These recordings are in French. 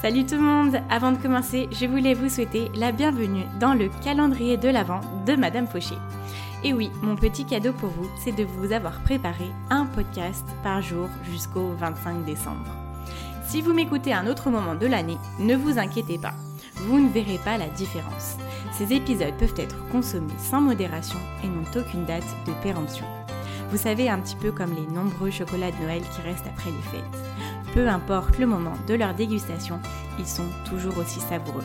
Salut tout le monde Avant de commencer, je voulais vous souhaiter la bienvenue dans le calendrier de l'Avent de Madame Fauché. Et oui, mon petit cadeau pour vous, c'est de vous avoir préparé un podcast par jour jusqu'au 25 décembre. Si vous m'écoutez à un autre moment de l'année, ne vous inquiétez pas, vous ne verrez pas la différence. Ces épisodes peuvent être consommés sans modération et n'ont aucune date de péremption. Vous savez, un petit peu comme les nombreux chocolats de Noël qui restent après les fêtes. Peu importe le moment de leur dégustation, ils sont toujours aussi savoureux.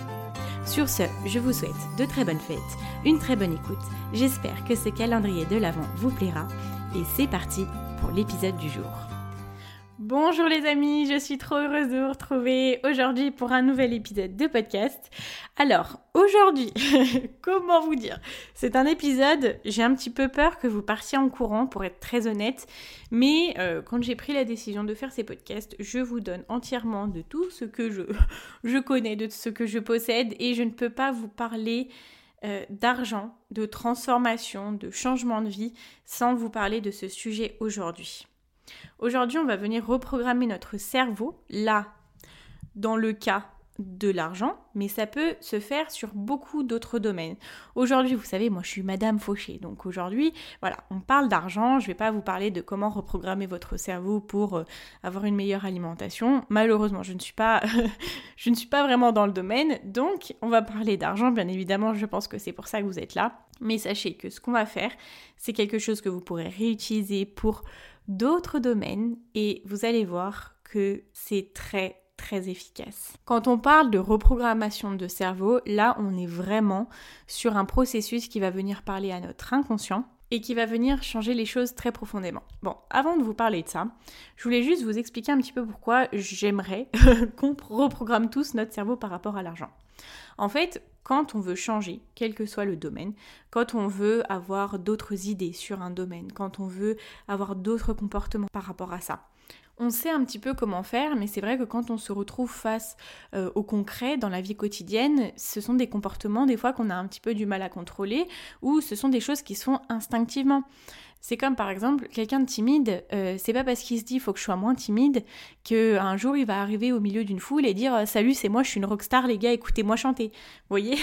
Sur ce, je vous souhaite de très bonnes fêtes, une très bonne écoute. J'espère que ce calendrier de l'Avent vous plaira. Et c'est parti pour l'épisode du jour. Bonjour les amis, je suis trop heureuse de vous retrouver aujourd'hui pour un nouvel épisode de podcast. Alors, aujourd'hui, comment vous dire? C'est un épisode, j'ai un petit peu peur que vous partiez en courant pour être très honnête, mais euh, quand j'ai pris la décision de faire ces podcasts, je vous donne entièrement de tout ce que je, je connais, de ce que je possède et je ne peux pas vous parler euh, d'argent, de transformation, de changement de vie sans vous parler de ce sujet aujourd'hui. Aujourd'hui, on va venir reprogrammer notre cerveau, là, dans le cas de l'argent, mais ça peut se faire sur beaucoup d'autres domaines. Aujourd'hui, vous savez, moi je suis Madame Fauché, donc aujourd'hui, voilà, on parle d'argent, je ne vais pas vous parler de comment reprogrammer votre cerveau pour euh, avoir une meilleure alimentation. Malheureusement, je ne suis pas je ne suis pas vraiment dans le domaine, donc on va parler d'argent, bien évidemment, je pense que c'est pour ça que vous êtes là. Mais sachez que ce qu'on va faire, c'est quelque chose que vous pourrez réutiliser pour d'autres domaines et vous allez voir que c'est très très efficace. Quand on parle de reprogrammation de cerveau, là on est vraiment sur un processus qui va venir parler à notre inconscient et qui va venir changer les choses très profondément. Bon, avant de vous parler de ça, je voulais juste vous expliquer un petit peu pourquoi j'aimerais qu'on reprogramme tous notre cerveau par rapport à l'argent. En fait, quand on veut changer, quel que soit le domaine, quand on veut avoir d'autres idées sur un domaine, quand on veut avoir d'autres comportements par rapport à ça, on sait un petit peu comment faire, mais c'est vrai que quand on se retrouve face euh, au concret dans la vie quotidienne, ce sont des comportements des fois qu'on a un petit peu du mal à contrôler, ou ce sont des choses qui se font instinctivement. C'est comme par exemple quelqu'un de timide, euh, c'est pas parce qu'il se dit faut que je sois moins timide qu'un jour il va arriver au milieu d'une foule et dire salut c'est moi je suis une rockstar les gars écoutez-moi chanter. Vous voyez?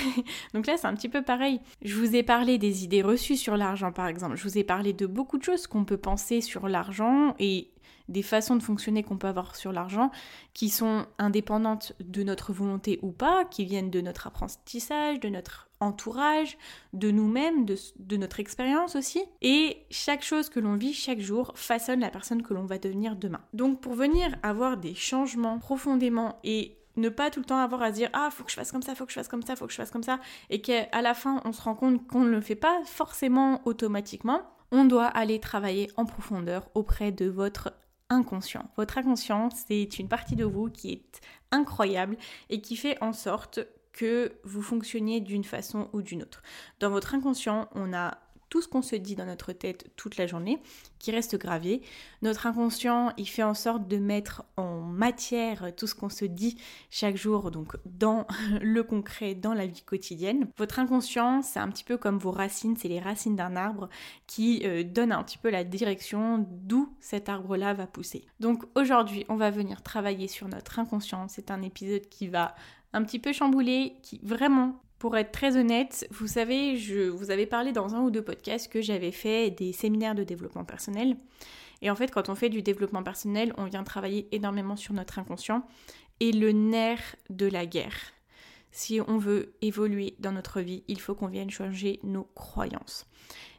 Donc là c'est un petit peu pareil. Je vous ai parlé des idées reçues sur l'argent par exemple. Je vous ai parlé de beaucoup de choses qu'on peut penser sur l'argent et des façons de fonctionner qu'on peut avoir sur l'argent qui sont indépendantes de notre volonté ou pas, qui viennent de notre apprentissage, de notre entourage, de nous-mêmes, de, notre expérience aussi. Et chaque chose que l'on vit chaque jour façonne la personne que l'on va devenir demain. Donc pour venir avoir des changements profondément et ne pas tout le temps avoir à se dire ah faut que je fasse comme ça, faut que je fasse comme ça, faut que je fasse comme ça et qu'à la fin on se rend compte qu'on ne le fait pas forcément automatiquement, on doit aller travailler en profondeur auprès de votre inconscient. Votre inconscient, c'est une partie de vous qui est incroyable et qui fait en sorte que vous fonctionniez d'une façon ou d'une autre. Dans votre inconscient, on a tout ce qu'on se dit dans notre tête toute la journée qui reste gravé. Notre inconscient, il fait en sorte de mettre en matière tout ce qu'on se dit chaque jour, donc dans le concret, dans la vie quotidienne. Votre inconscient, c'est un petit peu comme vos racines, c'est les racines d'un arbre qui euh, donnent un petit peu la direction d'où cet arbre-là va pousser. Donc aujourd'hui, on va venir travailler sur notre inconscient. C'est un épisode qui va un petit peu chambouler, qui vraiment pour être très honnête, vous savez, je vous avais parlé dans un ou deux podcasts que j'avais fait des séminaires de développement personnel. Et en fait, quand on fait du développement personnel, on vient travailler énormément sur notre inconscient et le nerf de la guerre. Si on veut évoluer dans notre vie, il faut qu'on vienne changer nos croyances.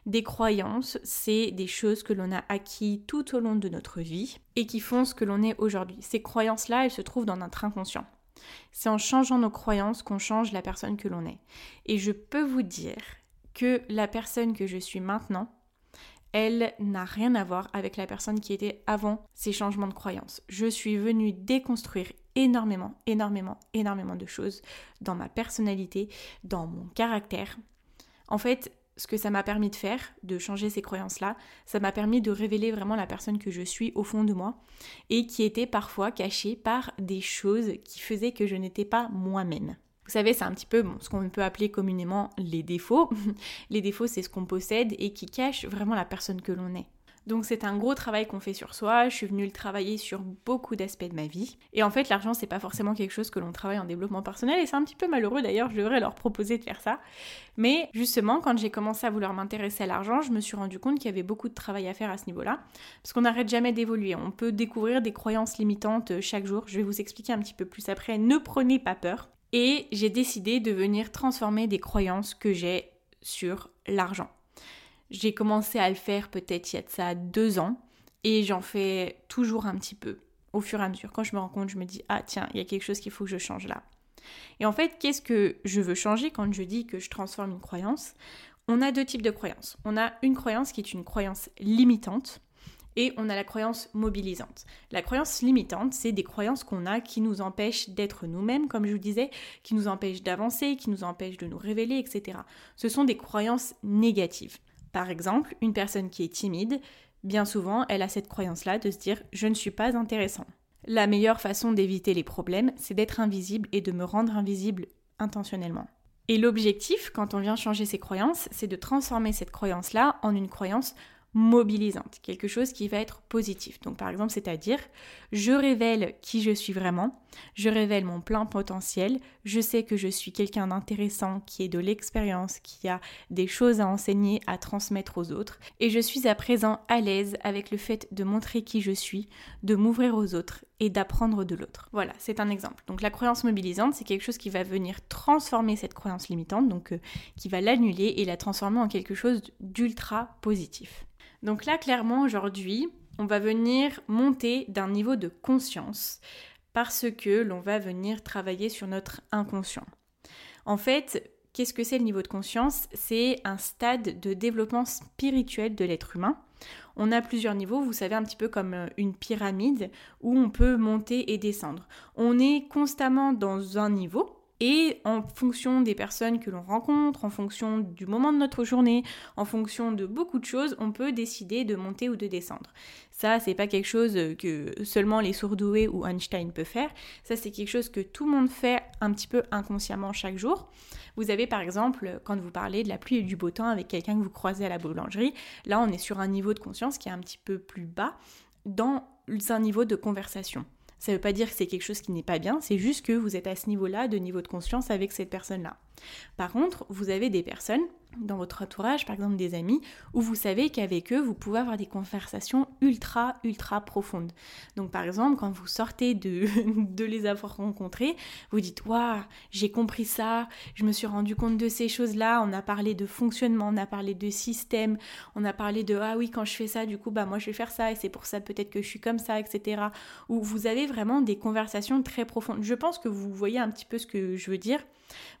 Des croyances, c'est des choses que l'on a acquis tout au long de notre vie et qui font ce que l'on est aujourd'hui. Ces croyances-là, elles se trouvent dans notre inconscient. C'est en changeant nos croyances qu'on change la personne que l'on est. Et je peux vous dire que la personne que je suis maintenant, elle n'a rien à voir avec la personne qui était avant ces changements de croyances. Je suis venue déconstruire énormément, énormément, énormément de choses dans ma personnalité, dans mon caractère. En fait, ce que ça m'a permis de faire, de changer ces croyances-là, ça m'a permis de révéler vraiment la personne que je suis au fond de moi et qui était parfois cachée par des choses qui faisaient que je n'étais pas moi-même. Vous savez, c'est un petit peu ce qu'on peut appeler communément les défauts. les défauts, c'est ce qu'on possède et qui cache vraiment la personne que l'on est. Donc c'est un gros travail qu'on fait sur soi, je suis venue le travailler sur beaucoup d'aspects de ma vie. Et en fait l'argent c'est pas forcément quelque chose que l'on travaille en développement personnel et c'est un petit peu malheureux d'ailleurs, je devrais leur proposer de faire ça. Mais justement quand j'ai commencé à vouloir m'intéresser à l'argent, je me suis rendu compte qu'il y avait beaucoup de travail à faire à ce niveau-là. Parce qu'on n'arrête jamais d'évoluer, on peut découvrir des croyances limitantes euh, chaque jour, je vais vous expliquer un petit peu plus après, ne prenez pas peur. Et j'ai décidé de venir transformer des croyances que j'ai sur l'argent. J'ai commencé à le faire peut-être il y a de ça deux ans et j'en fais toujours un petit peu au fur et à mesure. Quand je me rends compte, je me dis ah tiens, il y a quelque chose qu'il faut que je change là. Et en fait, qu'est-ce que je veux changer quand je dis que je transforme une croyance? On a deux types de croyances. On a une croyance qui est une croyance limitante et on a la croyance mobilisante. La croyance limitante, c'est des croyances qu'on a qui nous empêchent d'être nous-mêmes, comme je vous disais, qui nous empêchent d'avancer, qui nous empêchent de nous révéler, etc. Ce sont des croyances négatives. Par exemple, une personne qui est timide, bien souvent, elle a cette croyance-là de se dire je ne suis pas intéressant. La meilleure façon d'éviter les problèmes, c'est d'être invisible et de me rendre invisible intentionnellement. Et l'objectif, quand on vient changer ses croyances, c'est de transformer cette croyance-là en une croyance mobilisante, quelque chose qui va être positif. Donc par exemple, c'est-à-dire, je révèle qui je suis vraiment, je révèle mon plein potentiel, je sais que je suis quelqu'un d'intéressant, qui est de l'expérience, qui a des choses à enseigner, à transmettre aux autres, et je suis à présent à l'aise avec le fait de montrer qui je suis, de m'ouvrir aux autres et d'apprendre de l'autre. Voilà, c'est un exemple. Donc la croyance mobilisante, c'est quelque chose qui va venir transformer cette croyance limitante, donc euh, qui va l'annuler et la transformer en quelque chose d'ultra positif. Donc là, clairement, aujourd'hui, on va venir monter d'un niveau de conscience parce que l'on va venir travailler sur notre inconscient. En fait, qu'est-ce que c'est le niveau de conscience? C'est un stade de développement spirituel de l'être humain. On a plusieurs niveaux, vous savez, un petit peu comme euh, une pyramide où on peut monter et descendre. On est constamment dans un niveau, et en fonction des personnes que l'on rencontre, en fonction du moment de notre journée, en fonction de beaucoup de choses, on peut décider de monter ou de descendre. Ça, c'est pas quelque chose que seulement les sourdoués ou Einstein peuvent faire. Ça, c'est quelque chose que tout le monde fait un petit peu inconsciemment chaque jour. Vous avez par exemple, quand vous parlez de la pluie et du beau temps avec quelqu'un que vous croisez à la boulangerie, là, on est sur un niveau de conscience qui est un petit peu plus bas dans un niveau de conversation. Ça ne veut pas dire que c'est quelque chose qui n'est pas bien, c'est juste que vous êtes à ce niveau-là de niveau de conscience avec cette personne-là. Par contre, vous avez des personnes dans votre entourage, par exemple des amis, où vous savez qu'avec eux, vous pouvez avoir des conversations ultra, ultra profondes. Donc par exemple, quand vous sortez de, de les avoir rencontrés, vous dites, waouh, j'ai compris ça, je me suis rendu compte de ces choses-là, on a parlé de fonctionnement, on a parlé de système, on a parlé de, ah oui, quand je fais ça, du coup, bah moi je vais faire ça, et c'est pour ça peut-être que je suis comme ça, etc. Où vous avez vraiment des conversations très profondes. Je pense que vous voyez un petit peu ce que je veux dire.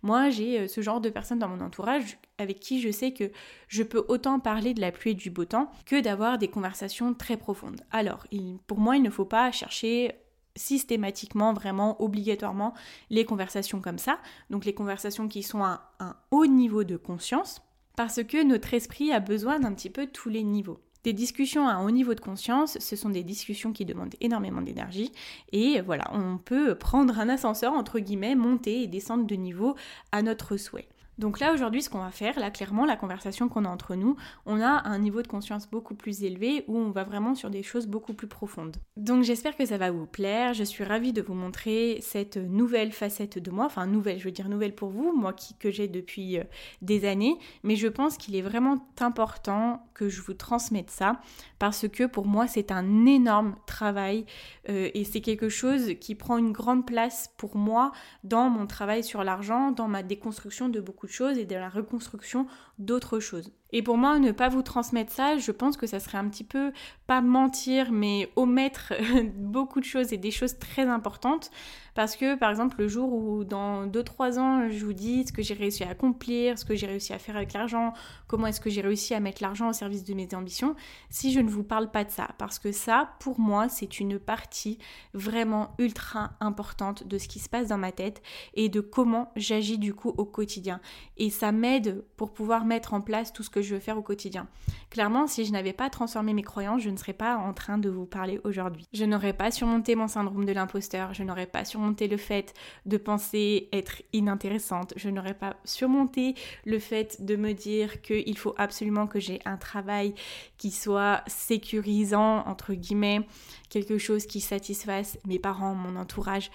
Moi, j'ai euh, ce genre de personnes dans mon entourage avec qui je sais que je peux autant parler de la pluie et du beau temps que d'avoir des conversations très profondes. Alors, pour moi, il ne faut pas chercher systématiquement, vraiment, obligatoirement, les conversations comme ça. Donc les conversations qui sont à un haut niveau de conscience, parce que notre esprit a besoin d'un petit peu tous les niveaux. Des discussions à un haut niveau de conscience, ce sont des discussions qui demandent énormément d'énergie et voilà, on peut prendre un ascenseur entre guillemets, monter et descendre de niveau à notre souhait. Donc là aujourd'hui ce qu'on va faire, là clairement la conversation qu'on a entre nous, on a un niveau de conscience beaucoup plus élevé où on va vraiment sur des choses beaucoup plus profondes. Donc j'espère que ça va vous plaire, je suis ravie de vous montrer cette nouvelle facette de moi, enfin nouvelle, je veux dire nouvelle pour vous, moi qui, que j'ai depuis euh, des années, mais je pense qu'il est vraiment important que je vous transmette ça parce que pour moi c'est un énorme travail euh, et c'est quelque chose qui prend une grande place pour moi dans mon travail sur l'argent, dans ma déconstruction de beaucoup de choses et de la reconstruction d'autres choses. Et pour moi, ne pas vous transmettre ça, je pense que ça serait un petit peu, pas mentir, mais omettre beaucoup de choses et des choses très importantes. Parce que, par exemple, le jour où dans 2-3 ans, je vous dis ce que j'ai réussi à accomplir, ce que j'ai réussi à faire avec l'argent, comment est-ce que j'ai réussi à mettre l'argent au service de mes ambitions, si je ne vous parle pas de ça. Parce que ça, pour moi, c'est une partie vraiment ultra importante de ce qui se passe dans ma tête et de comment j'agis du coup au quotidien. Et ça m'aide pour pouvoir mettre en place tout ce que je veux faire au quotidien. Clairement, si je n'avais pas transformé mes croyances, je ne serais pas en train de vous parler aujourd'hui. Je n'aurais pas surmonté mon syndrome de l'imposteur, je n'aurais pas surmonté le fait de penser être inintéressante, je n'aurais pas surmonté le fait de me dire qu'il faut absolument que j'ai un travail qui soit sécurisant, entre guillemets, quelque chose qui satisfasse mes parents, mon entourage.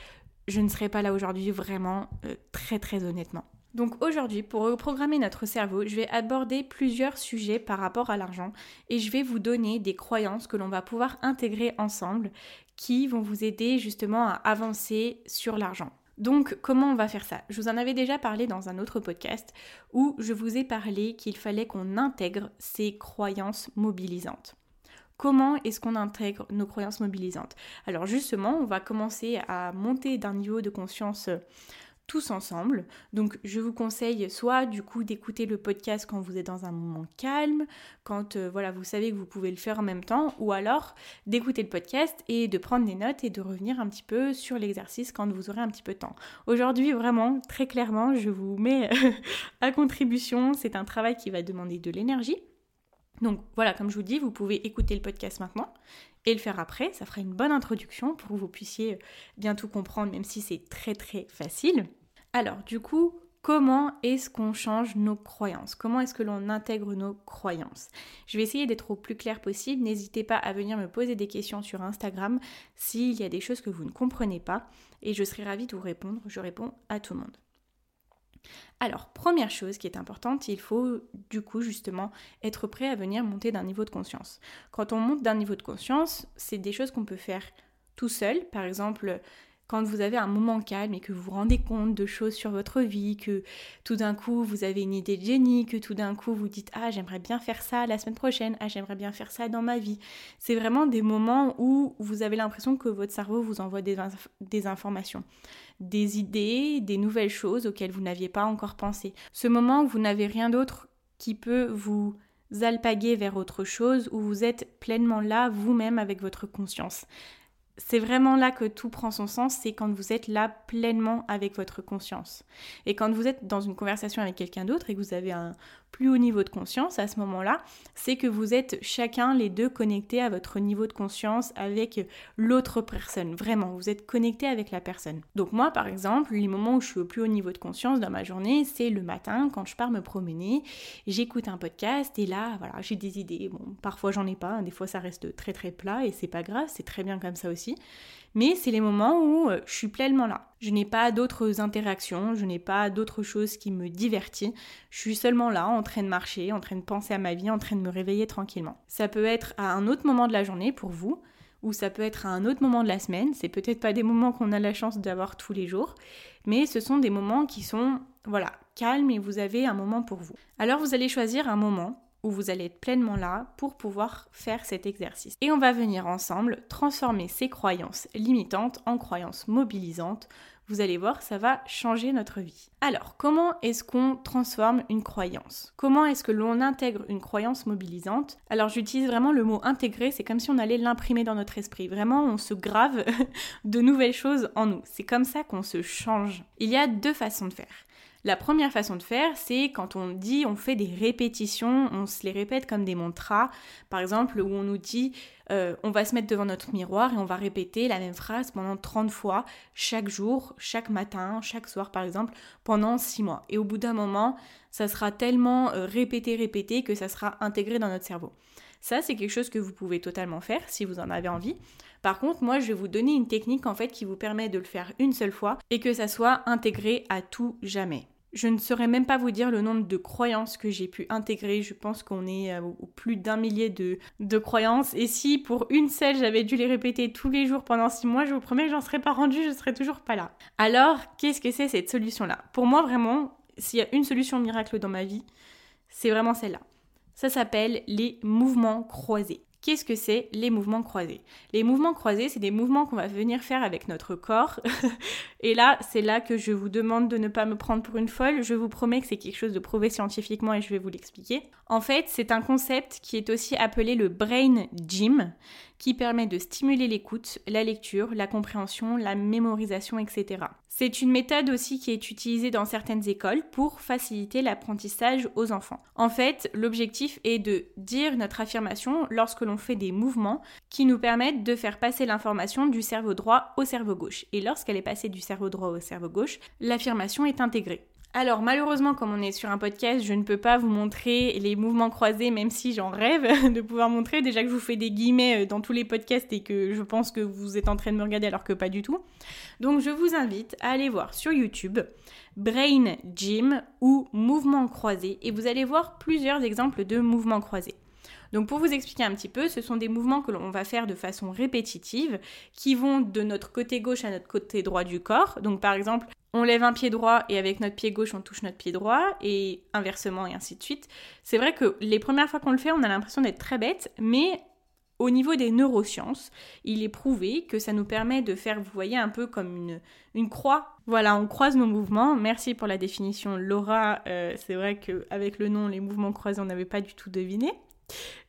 Je ne serais pas là aujourd'hui vraiment, euh, très très honnêtement. Donc aujourd'hui, pour reprogrammer notre cerveau, je vais aborder plusieurs sujets par rapport à l'argent et je vais vous donner des croyances que l'on va pouvoir intégrer ensemble qui vont vous aider justement à avancer sur l'argent. Donc comment on va faire ça? Je vous en avais déjà parlé dans un autre podcast où je vous ai parlé qu'il fallait qu'on intègre ces croyances mobilisantes. Comment est-ce qu'on intègre nos croyances mobilisantes? Alors justement, on va commencer à monter d'un niveau de conscience tous ensemble. Donc je vous conseille soit du coup d'écouter le podcast quand vous êtes dans un moment calme, quand euh, voilà, vous savez que vous pouvez le faire en même temps ou alors d'écouter le podcast et de prendre des notes et de revenir un petit peu sur l'exercice quand vous aurez un petit peu de temps. Aujourd'hui vraiment très clairement, je vous mets à contribution, c'est un travail qui va demander de l'énergie. Donc voilà, comme je vous dis, vous pouvez écouter le podcast maintenant et le faire après. Ça fera une bonne introduction pour que vous puissiez bien tout comprendre, même si c'est très très facile. Alors, du coup, comment est-ce qu'on change nos croyances? Comment est-ce que l'on intègre nos croyances? Je vais essayer d'être au plus clair possible. N'hésitez pas à venir me poser des questions sur Instagram s'il y a des choses que vous ne comprenez pas et je serai ravie de vous répondre. Je réponds à tout le monde. Alors, première chose qui est importante, il faut du coup justement être prêt à venir monter d'un niveau de conscience. Quand on monte d'un niveau de conscience, c'est des choses qu'on peut faire tout seul. Par exemple, quand vous avez un moment calme et que vous vous rendez compte de choses sur votre vie, que tout d'un coup vous avez une idée de génie, que tout d'un coup vous dites ah j'aimerais bien faire ça la semaine prochaine, ah j'aimerais bien faire ça dans ma vie. C'est vraiment des moments où vous avez l'impression que votre cerveau vous envoie des, des informations, des idées, des nouvelles choses auxquelles vous n'aviez pas encore pensé. Ce moment où vous n'avez rien d'autre qui peut vous alpaguer vers autre chose, où vous êtes pleinement là vous-même avec votre conscience c'est vraiment là que tout prend son sens, c'est quand vous êtes là pleinement avec votre conscience. Et quand vous êtes dans une conversation avec quelqu'un d'autre et que vous avez un plus haut niveau de conscience à ce moment-là, c'est que vous êtes chacun les deux connectés à votre niveau de conscience avec l'autre personne. Vraiment, vous êtes connecté avec la personne. Donc moi, par exemple, les moments où je suis au plus haut niveau de conscience dans ma journée, c'est le matin quand je pars me promener, j'écoute un podcast et là, voilà, j'ai des idées. Bon, parfois j'en ai pas, hein, des fois ça reste très très plat et c'est pas grave, c'est très bien comme ça aussi mais c'est les moments où euh, je suis pleinement là. Je n'ai pas d'autres interactions, je n'ai pas d'autres choses qui me divertit. Je suis seulement là, en train de marcher, en train de penser à ma vie, en train de me réveiller tranquillement. Ça peut être à un autre moment de la journée pour vous, ou ça peut être à un autre moment de la semaine. C'est peut-être pas des moments qu'on a la chance d'avoir tous les jours, mais ce sont des moments qui sont, voilà, calmes et vous avez un moment pour vous. Alors vous allez choisir un moment où vous allez être pleinement là pour pouvoir faire cet exercice. Et on va venir ensemble transformer ces croyances limitantes en croyances mobilisantes. Vous allez voir, ça va changer notre vie. Alors, comment est-ce qu'on transforme une croyance? Comment est-ce que l'on intègre une croyance mobilisante? Alors, j'utilise vraiment le mot intégrer, c'est comme si on allait l'imprimer dans notre esprit. Vraiment, on se grave de nouvelles choses en nous. C'est comme ça qu'on se change. Il y a deux façons de faire. La première façon de faire, c'est quand on dit, on fait des répétitions, on se les répète comme des mantras, par exemple, où on nous dit, euh, on va se mettre devant notre miroir et on va répéter la même phrase pendant 30 fois, chaque jour, chaque matin, chaque soir, par exemple, pendant 6 mois. Et au bout d'un moment, ça sera tellement euh, répété, répété que ça sera intégré dans notre cerveau. Ça, c'est quelque chose que vous pouvez totalement faire si vous en avez envie. Par contre, moi, je vais vous donner une technique en fait qui vous permet de le faire une seule fois et que ça soit intégré à tout jamais. Je ne saurais même pas vous dire le nombre de croyances que j'ai pu intégrer. Je pense qu'on est euh, au plus d'un millier de, de, croyances. Et si pour une seule, j'avais dû les répéter tous les jours pendant six mois, je vous promets que j'en serais pas rendue, je serais toujours pas là. Alors, qu'est-ce que c'est cette solution-là? Pour moi, vraiment, s'il y a une solution miracle dans ma vie, c'est vraiment celle-là. Ça s'appelle les mouvements croisés. Qu'est-ce que c'est les mouvements croisés? Les mouvements croisés, c'est des mouvements qu'on va venir faire avec notre corps. et là, c'est là que je vous demande de ne pas me prendre pour une folle. Je vous promets que c'est quelque chose de prouvé scientifiquement et je vais vous l'expliquer. En fait, c'est un concept qui est aussi appelé le brain gym qui permet de stimuler l'écoute, la lecture, la compréhension, la mémorisation, etc. C'est une méthode aussi qui est utilisée dans certaines écoles pour faciliter l'apprentissage aux enfants. En fait, l'objectif est de dire notre affirmation lorsque l'on fait des mouvements qui nous permettent de faire passer l'information du cerveau droit au cerveau gauche. Et lorsqu'elle est passée du cerveau droit au cerveau gauche, l'affirmation est intégrée. Alors malheureusement, comme on est sur un podcast, je ne peux pas vous montrer les mouvements croisés, même si j'en rêve de pouvoir montrer. Déjà que je vous fais des guillemets euh, dans tous les podcasts et que je pense que vous êtes en train de me regarder alors que pas du tout. Donc je vous invite à aller voir sur YouTube Brain Gym ou mouvements croisés et vous allez voir plusieurs exemples de mouvements croisés. Donc pour vous expliquer un petit peu, ce sont des mouvements que l'on va faire de façon répétitive qui vont de notre côté gauche à notre côté droit du corps. Donc par exemple, on lève un pied droit et avec notre pied gauche on touche notre pied droit et inversement et ainsi de suite. C'est vrai que les premières fois qu'on le fait, on a l'impression d'être très bête, mais au niveau des neurosciences, il est prouvé que ça nous permet de faire, vous voyez, un peu comme une, une croix. Voilà, on croise nos mouvements. Merci pour la définition, Laura. Euh, c'est vrai qu'avec le nom, les mouvements croisés, on n'avait pas du tout deviné.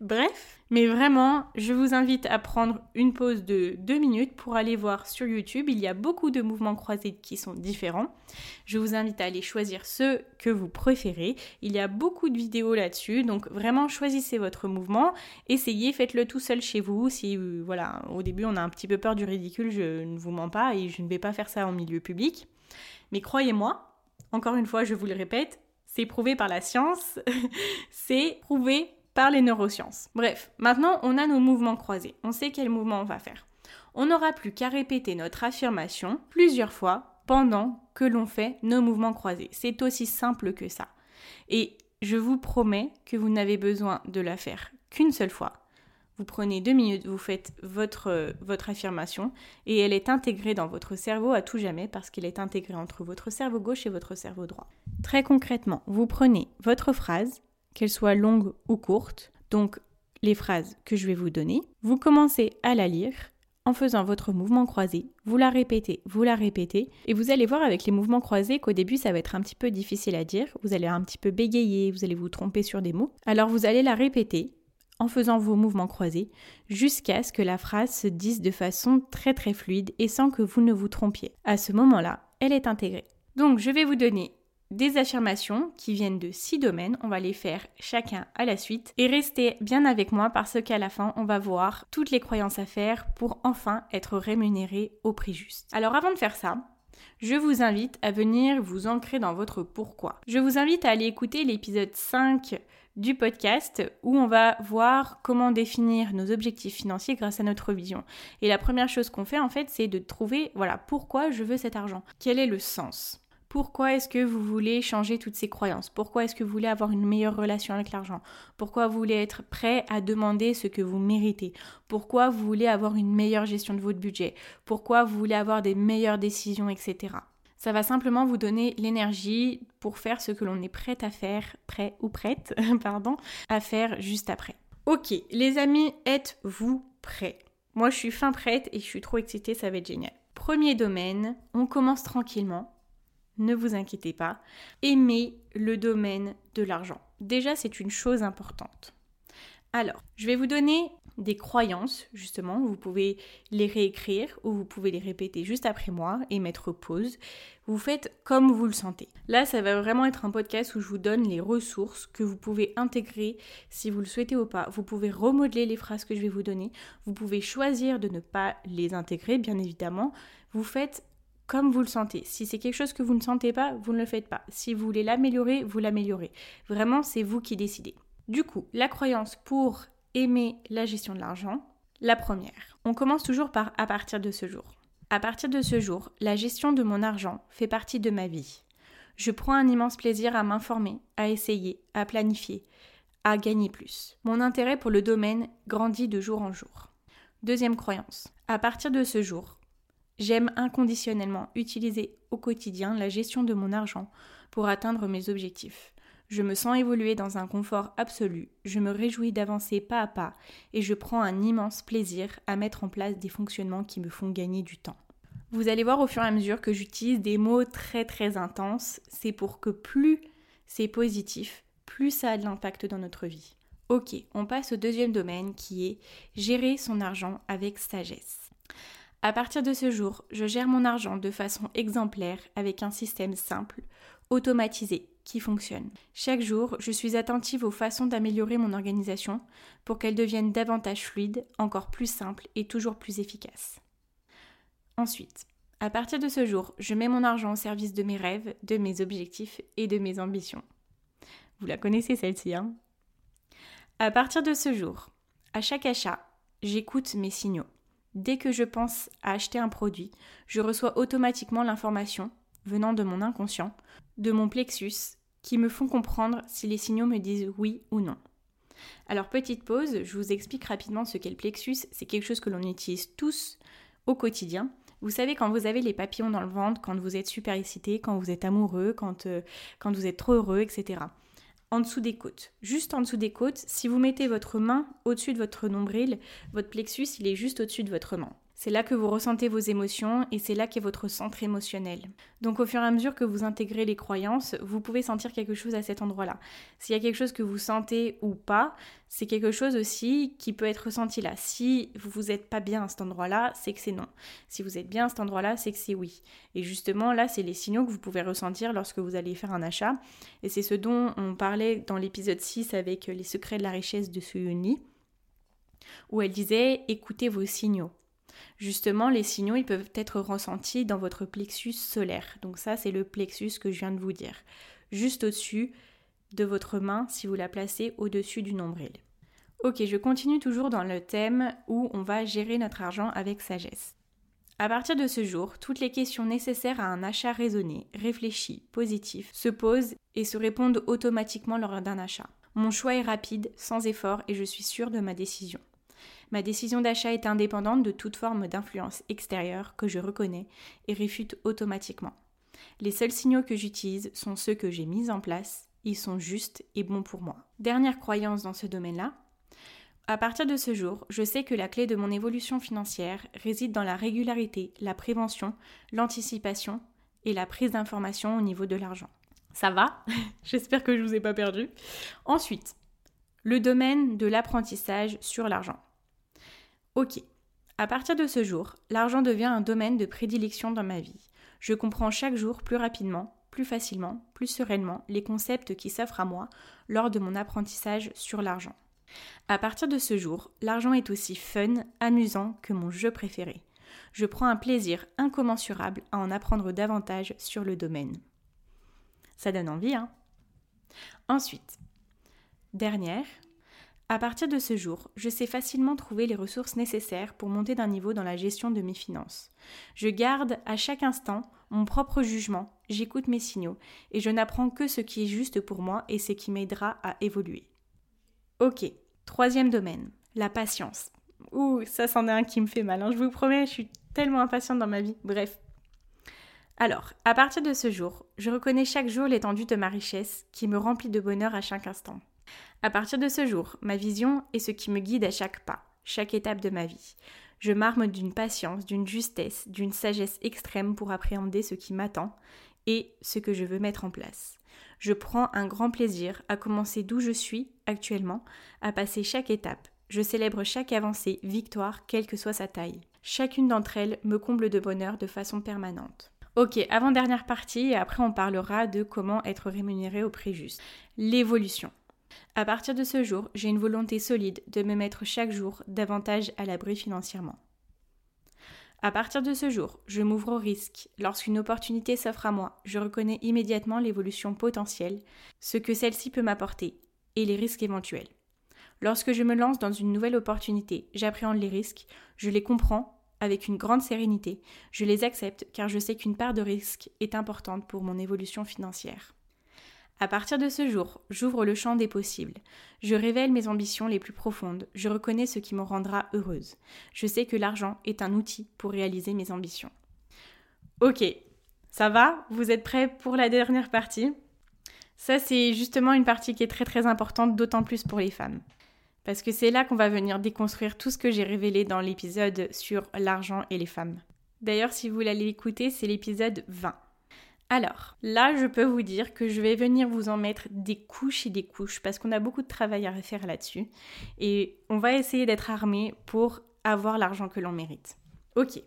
Bref, mais vraiment, je vous invite à prendre une pause de deux minutes pour aller voir sur YouTube. Il y a beaucoup de mouvements croisés qui sont différents. Je vous invite à aller choisir ceux que vous préférez. Il y a beaucoup de vidéos là-dessus, donc vraiment choisissez votre mouvement, essayez, faites-le tout seul chez vous. Si euh, voilà, au début on a un petit peu peur du ridicule, je ne vous mens pas et je ne vais pas faire ça en milieu public. Mais croyez-moi, encore une fois, je vous le répète, c'est prouvé par la science, c'est prouvé les neurosciences. Bref, maintenant on a nos mouvements croisés. On sait quel mouvement on va faire. On n'aura plus qu'à répéter notre affirmation plusieurs fois pendant que l'on fait nos mouvements croisés. C'est aussi simple que ça. Et je vous promets que vous n'avez besoin de la faire qu'une seule fois. Vous prenez deux minutes, vous faites votre, votre affirmation et elle est intégrée dans votre cerveau à tout jamais parce qu'elle est intégrée entre votre cerveau gauche et votre cerveau droit. Très concrètement, vous prenez votre phrase, qu'elle soit longue ou courte, donc les phrases que je vais vous donner. Vous commencez à la lire en faisant votre mouvement croisé. Vous la répétez, vous la répétez. Et vous allez voir avec les mouvements croisés qu'au début, ça va être un petit peu difficile à dire. Vous allez un petit peu bégayer, vous allez vous tromper sur des mots. Alors vous allez la répéter en faisant vos mouvements croisés jusqu'à ce que la phrase se dise de façon très très fluide et sans que vous ne vous trompiez. À ce moment-là, elle est intégrée. Donc je vais vous donner des affirmations qui viennent de six domaines. On va les faire chacun à la suite et restez bien avec moi parce qu'à la fin, on va voir toutes les croyances à faire pour enfin être rémunéré au prix juste. Alors avant de faire ça, je vous invite à venir vous ancrer dans votre pourquoi. Je vous invite à aller écouter l'épisode 5 du podcast où on va voir comment définir nos objectifs financiers grâce à notre vision. Et la première chose qu'on fait en fait, c'est de trouver voilà, pourquoi je veux cet argent. Quel est le sens? Pourquoi est-ce que vous voulez changer toutes ces croyances? Pourquoi est-ce que vous voulez avoir une meilleure relation avec l'argent? Pourquoi vous voulez être prêt à demander ce que vous méritez? Pourquoi vous voulez avoir une meilleure gestion de votre budget? Pourquoi vous voulez avoir des meilleures décisions, etc. Ça va simplement vous donner l'énergie pour faire ce que l'on est prêt à faire, prêt ou prête, pardon, à faire juste après. Ok, les amis, êtes-vous prêts? Moi, je suis fin prête et je suis trop excitée, ça va être génial. Premier domaine, on commence tranquillement ne vous inquiétez pas, aimez le domaine de l'argent. Déjà, c'est une chose importante. Alors, je vais vous donner des croyances, justement. Vous pouvez les réécrire ou vous pouvez les répéter juste après moi et mettre pause. Vous faites comme vous le sentez. Là, ça va vraiment être un podcast où je vous donne les ressources que vous pouvez intégrer si vous le souhaitez ou pas. Vous pouvez remodeler les phrases que je vais vous donner. Vous pouvez choisir de ne pas les intégrer, bien évidemment. Vous faites comme vous le sentez. Si c'est quelque chose que vous ne sentez pas, vous ne le faites pas. Si vous voulez l'améliorer, vous l'améliorez. Vraiment, c'est vous qui décidez. Du coup, la croyance pour aimer la gestion de l'argent, la première. On commence toujours par à partir de ce jour. À partir de ce jour, la gestion de mon argent fait partie de ma vie. Je prends un immense plaisir à m'informer, à essayer, à planifier, à gagner plus. Mon intérêt pour le domaine grandit de jour en jour. Deuxième croyance. À partir de ce jour, J'aime inconditionnellement utiliser au quotidien la gestion de mon argent pour atteindre mes objectifs. Je me sens évoluer dans un confort absolu, je me réjouis d'avancer pas à pas et je prends un immense plaisir à mettre en place des fonctionnements qui me font gagner du temps. Vous allez voir au fur et à mesure que j'utilise des mots très très intenses, c'est pour que plus c'est positif, plus ça a de l'impact dans notre vie. Ok, on passe au deuxième domaine qui est gérer son argent avec sagesse. À partir de ce jour, je gère mon argent de façon exemplaire avec un système simple, automatisé, qui fonctionne. Chaque jour, je suis attentive aux façons d'améliorer mon organisation pour qu'elle devienne davantage fluide, encore plus simple et toujours plus efficace. Ensuite, à partir de ce jour, je mets mon argent au service de mes rêves, de mes objectifs et de mes ambitions. Vous la connaissez celle-ci, hein? À partir de ce jour, à chaque achat, j'écoute mes signaux. Dès que je pense à acheter un produit, je reçois automatiquement l'information venant de mon inconscient, de mon plexus, qui me font comprendre si les signaux me disent oui ou non. Alors petite pause, je vous explique rapidement ce qu'est le plexus. C'est quelque chose que l'on utilise tous au quotidien vous savez, quand vous avez les papillons dans le ventre, quand vous êtes super excité, quand vous êtes amoureux, quand, euh, quand vous êtes trop heureux, etc. En dessous des côtes. Juste en dessous des côtes, si vous mettez votre main au-dessus de votre nombril, votre plexus, il est juste au-dessus de votre main. C'est là que vous ressentez vos émotions et c'est là qu'est votre centre émotionnel. Donc au fur et à mesure que vous intégrez les croyances, vous pouvez sentir quelque chose à cet endroit-là. S'il y a quelque chose que vous sentez ou pas, c'est quelque chose aussi qui peut être ressenti là. Si vous n'êtes pas bien à cet endroit-là, c'est que c'est non. Si vous êtes bien à cet endroit-là, c'est que c'est oui. Et justement, là, c'est les signaux que vous pouvez ressentir lorsque vous allez faire un achat. Et c'est ce dont on parlait dans l'épisode 6 avec les secrets de la richesse de Suyuni, où elle disait écoutez vos signaux. Justement, les signaux, ils peuvent être ressentis dans votre plexus solaire. Donc ça, c'est le plexus que je viens de vous dire. Juste au-dessus de votre main si vous la placez au-dessus du nombril. Ok, je continue toujours dans le thème où on va gérer notre argent avec sagesse. À partir de ce jour, toutes les questions nécessaires à un achat raisonné, réfléchi, positif se posent et se répondent automatiquement lors d'un achat. Mon choix est rapide, sans effort et je suis sûre de ma décision. Ma décision d'achat est indépendante de toute forme d'influence extérieure que je reconnais et réfute automatiquement. Les seuls signaux que j'utilise sont ceux que j'ai mis en place, ils sont justes et bons pour moi. Dernière croyance dans ce domaine-là. À partir de ce jour, je sais que la clé de mon évolution financière réside dans la régularité, la prévention, l'anticipation et la prise d'information au niveau de l'argent. Ça va? J'espère que je ne vous ai pas perdu. Ensuite, le domaine de l'apprentissage sur l'argent. Ok. À partir de ce jour, l'argent devient un domaine de prédilection dans ma vie. Je comprends chaque jour plus rapidement, plus facilement, plus sereinement les concepts qui s'offrent à moi lors de mon apprentissage sur l'argent. À partir de ce jour, l'argent est aussi fun, amusant que mon jeu préféré. Je prends un plaisir incommensurable à en apprendre davantage sur le domaine. Ça donne envie, hein Ensuite, dernière, à partir de ce jour, je sais facilement trouver les ressources nécessaires pour monter d'un niveau dans la gestion de mes finances. Je garde à chaque instant mon propre jugement, j'écoute mes signaux et je n'apprends que ce qui est juste pour moi et ce qui m'aidera à évoluer. Ok, troisième domaine, la patience. Ouh, ça c'en est un qui me fait mal, hein. je vous promets, je suis tellement impatiente dans ma vie. Bref. Alors, à partir de ce jour, je reconnais chaque jour l'étendue de ma richesse qui me remplit de bonheur à chaque instant. À partir de ce jour, ma vision est ce qui me guide à chaque pas, chaque étape de ma vie. Je m'arme d'une patience, d'une justesse, d'une sagesse extrême pour appréhender ce qui m'attend et ce que je veux mettre en place. Je prends un grand plaisir à commencer d'où je suis actuellement, à passer chaque étape. Je célèbre chaque avancée, victoire, quelle que soit sa taille. Chacune d'entre elles me comble de bonheur de façon permanente. Ok, avant-dernière partie, et après on parlera de comment être rémunéré au prix juste. L'évolution. À partir de ce jour, j'ai une volonté solide de me mettre chaque jour davantage à l'abri financièrement. À partir de ce jour, je m'ouvre au risque. Lorsqu'une opportunité s'offre à moi, je reconnais immédiatement l'évolution potentielle, ce que celle-ci peut m'apporter, et les risques éventuels. Lorsque je me lance dans une nouvelle opportunité, j'appréhende les risques, je les comprends avec une grande sérénité, je les accepte car je sais qu'une part de risque est importante pour mon évolution financière. À partir de ce jour, j'ouvre le champ des possibles. Je révèle mes ambitions les plus profondes. Je reconnais ce qui me rendra heureuse. Je sais que l'argent est un outil pour réaliser mes ambitions. Ok, ça va? Vous êtes prêts pour la dernière partie? Ça, c'est justement une partie qui est très très importante, d'autant plus pour les femmes. Parce que c'est là qu'on va venir déconstruire tout ce que j'ai révélé dans l'épisode sur l'argent et les femmes. D'ailleurs, si vous l'allez écouter, c'est l'épisode 20. Alors, là, je peux vous dire que je vais venir vous en mettre des couches et des couches parce qu'on a beaucoup de travail à faire là-dessus. Et on va essayer d'être armé pour avoir l'argent que l'on mérite. Ok,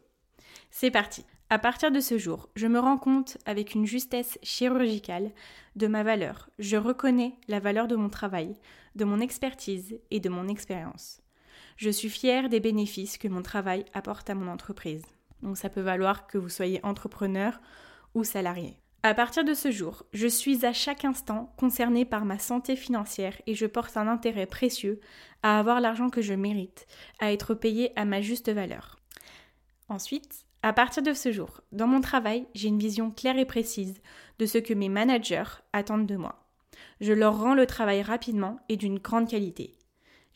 c'est parti. À partir de ce jour, je me rends compte avec une justesse chirurgicale de ma valeur. Je reconnais la valeur de mon travail, de mon expertise et de mon expérience. Je suis fière des bénéfices que mon travail apporte à mon entreprise. Donc ça peut valoir que vous soyez entrepreneur ou salarié. À partir de ce jour, je suis à chaque instant concernée par ma santé financière et je porte un intérêt précieux à avoir l'argent que je mérite, à être payé à ma juste valeur. Ensuite, à partir de ce jour, dans mon travail, j'ai une vision claire et précise de ce que mes managers attendent de moi. Je leur rends le travail rapidement et d'une grande qualité.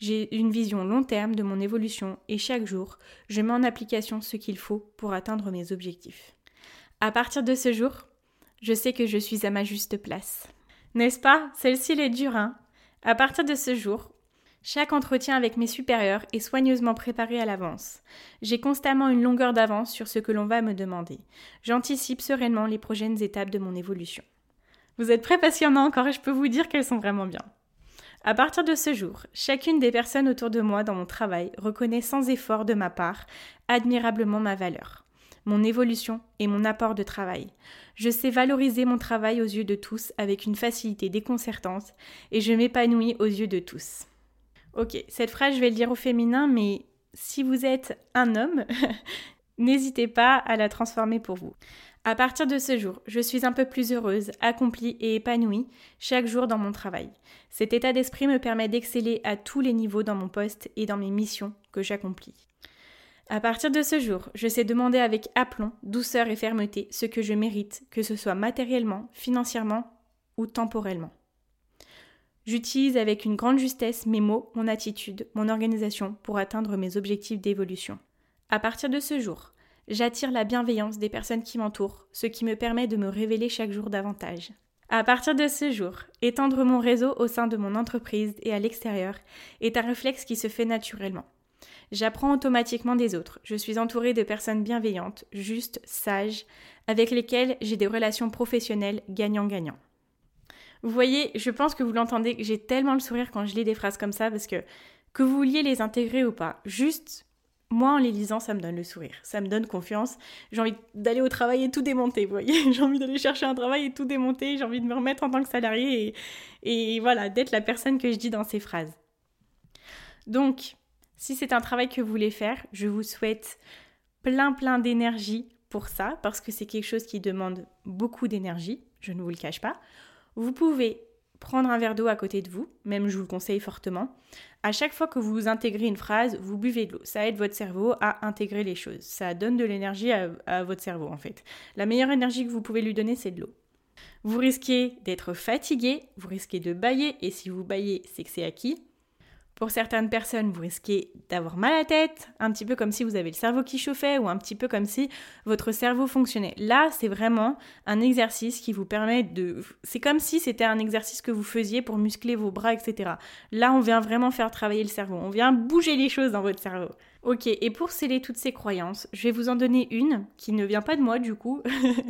J'ai une vision long terme de mon évolution et chaque jour, je mets en application ce qu'il faut pour atteindre mes objectifs. À partir de ce jour, je sais que je suis à ma juste place. N'est-ce pas? Celle-ci est dure, hein? À partir de ce jour, chaque entretien avec mes supérieurs est soigneusement préparé à l'avance. J'ai constamment une longueur d'avance sur ce que l'on va me demander. J'anticipe sereinement les prochaines étapes de mon évolution. Vous êtes prêts? Passionnants encore et je peux vous dire qu'elles sont vraiment bien. À partir de ce jour, chacune des personnes autour de moi dans mon travail reconnaît sans effort de ma part admirablement ma valeur mon évolution et mon apport de travail. Je sais valoriser mon travail aux yeux de tous avec une facilité déconcertante et je m'épanouis aux yeux de tous. Ok, cette phrase je vais le dire au féminin, mais si vous êtes un homme, n'hésitez pas à la transformer pour vous. À partir de ce jour, je suis un peu plus heureuse, accomplie et épanouie chaque jour dans mon travail. Cet état d'esprit me permet d'exceller à tous les niveaux dans mon poste et dans mes missions que j'accomplis. À partir de ce jour, je sais demander avec aplomb, douceur et fermeté ce que je mérite, que ce soit matériellement, financièrement ou temporellement. J'utilise avec une grande justesse mes mots, mon attitude, mon organisation pour atteindre mes objectifs d'évolution. À partir de ce jour, j'attire la bienveillance des personnes qui m'entourent, ce qui me permet de me révéler chaque jour davantage. À partir de ce jour, étendre mon réseau au sein de mon entreprise et à l'extérieur est un réflexe qui se fait naturellement. J'apprends automatiquement des autres. Je suis entourée de personnes bienveillantes, justes, sages, avec lesquelles j'ai des relations professionnelles gagnant-gagnant. Vous voyez, je pense que vous l'entendez, j'ai tellement le sourire quand je lis des phrases comme ça parce que que vous vouliez les intégrer ou pas, juste moi en les lisant, ça me donne le sourire, ça me donne confiance. J'ai envie d'aller au travail et tout démonter, vous voyez. j'ai envie d'aller chercher un travail et tout démonter, j'ai envie de me remettre en tant que salarié et, et voilà, d'être la personne que je dis dans ces phrases. Donc, si c'est un travail que vous voulez faire, je vous souhaite plein plein d'énergie pour ça, parce que c'est quelque chose qui demande beaucoup d'énergie, je ne vous le cache pas. Vous pouvez prendre un verre d'eau à côté de vous, même je vous le conseille fortement. À chaque fois que vous intégrez une phrase, vous buvez de l'eau. Ça aide votre cerveau à intégrer les choses. Ça donne de l'énergie à, à, votre cerveau en fait. La meilleure énergie que vous pouvez lui donner, c'est de l'eau. Vous risquez d'être fatigué, vous risquez de bailler, et si vous baillez, c'est que c'est acquis. Pour certaines personnes, vous risquez d'avoir mal à la tête, un petit peu comme si vous avez le cerveau qui chauffait ou un petit peu comme si votre cerveau fonctionnait. Là, c'est vraiment un exercice qui vous permet de... C'est comme si c'était un exercice que vous faisiez pour muscler vos bras, etc. Là, on vient vraiment faire travailler le cerveau. On vient bouger les choses dans votre cerveau. Ok, et pour sceller toutes ces croyances, je vais vous en donner une qui ne vient pas de moi du coup,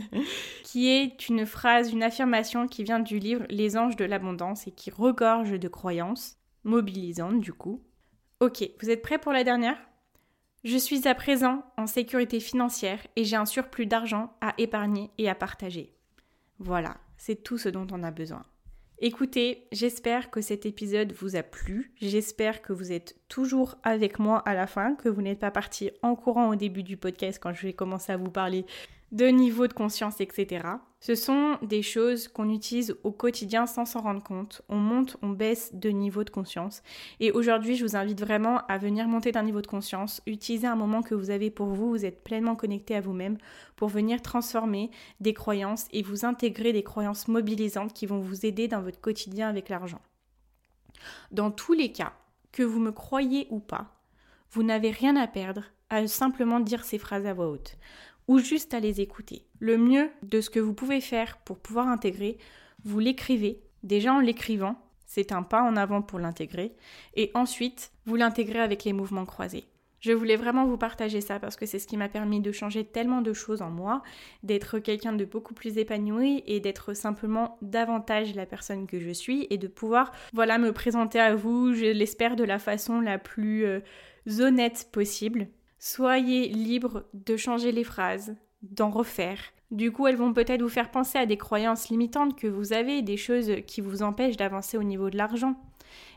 qui est une phrase, une affirmation qui vient du livre Les anges de l'abondance et qui regorge de croyances mobilisante du coup. Ok, vous êtes prêts pour la dernière? Je suis à présent en sécurité financière et j'ai un surplus d'argent à épargner et à partager. Voilà, c'est tout ce dont on a besoin. Écoutez, j'espère que cet épisode vous a plu. J'espère que vous êtes toujours avec moi à la fin, que vous n'êtes pas parti en courant au début du podcast quand je vais commencer à vous parler de niveau de conscience, etc. Ce sont des choses qu'on utilise au quotidien sans s'en rendre compte. On monte, on baisse de niveau de conscience. Et aujourd'hui, je vous invite vraiment à venir monter d'un niveau de conscience, utiliser un moment que vous avez pour vous, vous êtes pleinement connecté à vous-même pour venir transformer des croyances et vous intégrer des croyances mobilisantes qui vont vous aider dans votre quotidien avec l'argent. Dans tous les cas, que vous me croyez ou pas, vous n'avez rien à perdre à simplement dire ces phrases à voix haute ou juste à les écouter. Le mieux de ce que vous pouvez faire pour pouvoir intégrer, vous l'écrivez Déjà en l'écrivant, c'est un pas en avant pour l'intégrer, et ensuite, vous l'intégrez avec les mouvements croisés. Je voulais vraiment vous partager ça parce que c'est ce qui m'a permis de changer tellement de choses en moi, d'être quelqu'un de beaucoup plus épanoui et d'être simplement davantage la personne que je suis et de pouvoir voilà me présenter à vous, je l'espère de la façon la plus euh, honnête possible. Soyez libre de changer les phrases, d'en refaire. Du coup, elles vont peut-être vous faire penser à des croyances limitantes que vous avez, des choses qui vous empêchent d'avancer au niveau de l'argent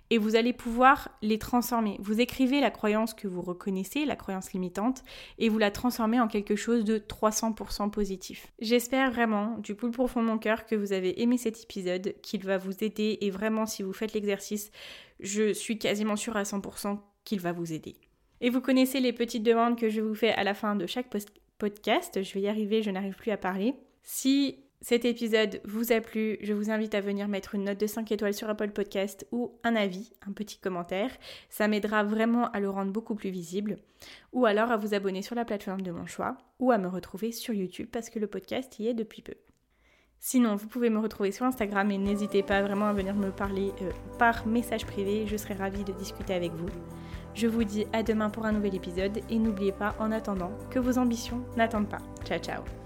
et vous allez pouvoir les transformer. Vous écrivez la croyance que vous reconnaissez, la croyance limitante, et vous la transformez en quelque chose de 300% positif. J'espère vraiment, du plus profond de mon cœur, que vous avez aimé cet épisode, qu'il va vous aider, et vraiment, si vous faites l'exercice, je suis quasiment sûre à 100% qu'il va vous aider. Et vous connaissez les petites demandes que je vous fais à la fin de chaque podcast. Je vais y arriver, je n'arrive plus à parler. Si cet épisode vous a plu, je vous invite à venir mettre une note de 5 étoiles sur Apple Podcast ou un avis, un petit commentaire. Ça m'aidera vraiment à le rendre beaucoup plus visible. Ou alors à vous abonner sur la plateforme de mon choix ou à me retrouver sur YouTube parce que le podcast y est depuis peu. Sinon, vous pouvez me retrouver sur Instagram et n'hésitez pas vraiment à venir me parler euh, par message privé, je serai ravie de discuter avec vous. Je vous dis à demain pour un nouvel épisode et n'oubliez pas en attendant que vos ambitions n'attendent pas. Ciao ciao